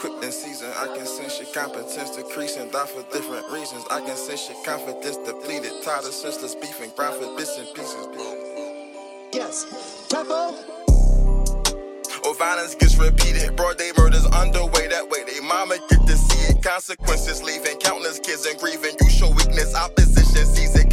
can sense your competence decreasing, die for different reasons. I can sense your confidence depleted, tired of senseless beefing, grind for bits and pieces. Yes. Tempo. Or oh, violence gets repeated, broad day murders underway that way. They mama get to see it, consequences leaving countless kids and grieving. You show weakness, opposition sees it,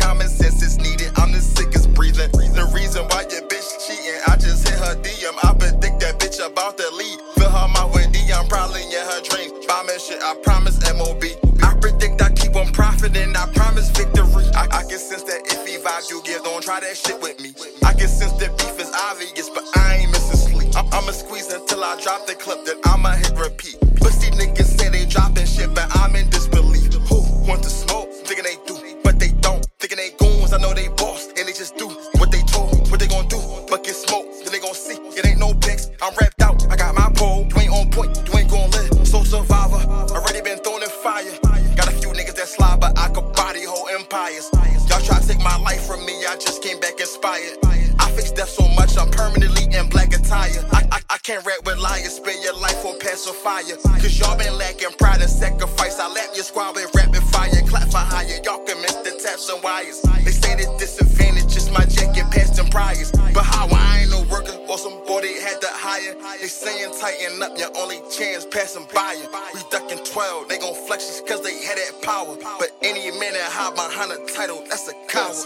shit, I promise MOB. I predict I keep on profiting, I promise victory. I, I can sense that iffy vibe you give, don't try that shit with me. I can sense that beef is obvious, but I ain't missing sleep. I'm, I'ma squeeze until I drop the clip, then I'ma hit repeat. Pussy niggas say they dropping shit, but I'm in disbelief. Who want to smoke? Thinking they do, but they don't. Thinking they goons, I know they boss, and they just do what they told. What they gon' do? But get then they gon' see. It ain't no pics, I'm wrapped out. I got my pole, you ain't on point, Y'all try to take my life from me, I just came back inspired. I fix death so much, I'm permanently in black attire. I, I, I can't rap with liars, spend your life for pacifier. Cause y'all been lacking pride and sacrifice. I lap your squad with rapid fire, clap for higher. Y'all can miss the taps and wires. They say the disadvantage is my jacket past them priors. But how hire. They saying tighten up, your only chance passing by you. We ducking 12, they gon' flex us cause they had that power. But any minute hide behind a title, that's a coward.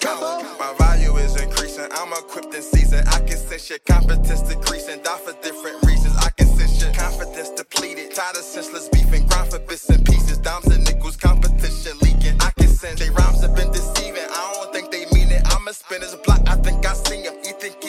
coward. My value is increasing, I'm equipped in season. I can sense your competence decreasing, die for different reasons. I can sense your confidence depleted, tired of senseless beefing, grind for bits and pieces, dimes and nickels, competition leaking. I can sense they rhymes have been deceiving. I don't think they mean it. I'ma spin his block, I think I seen him. You think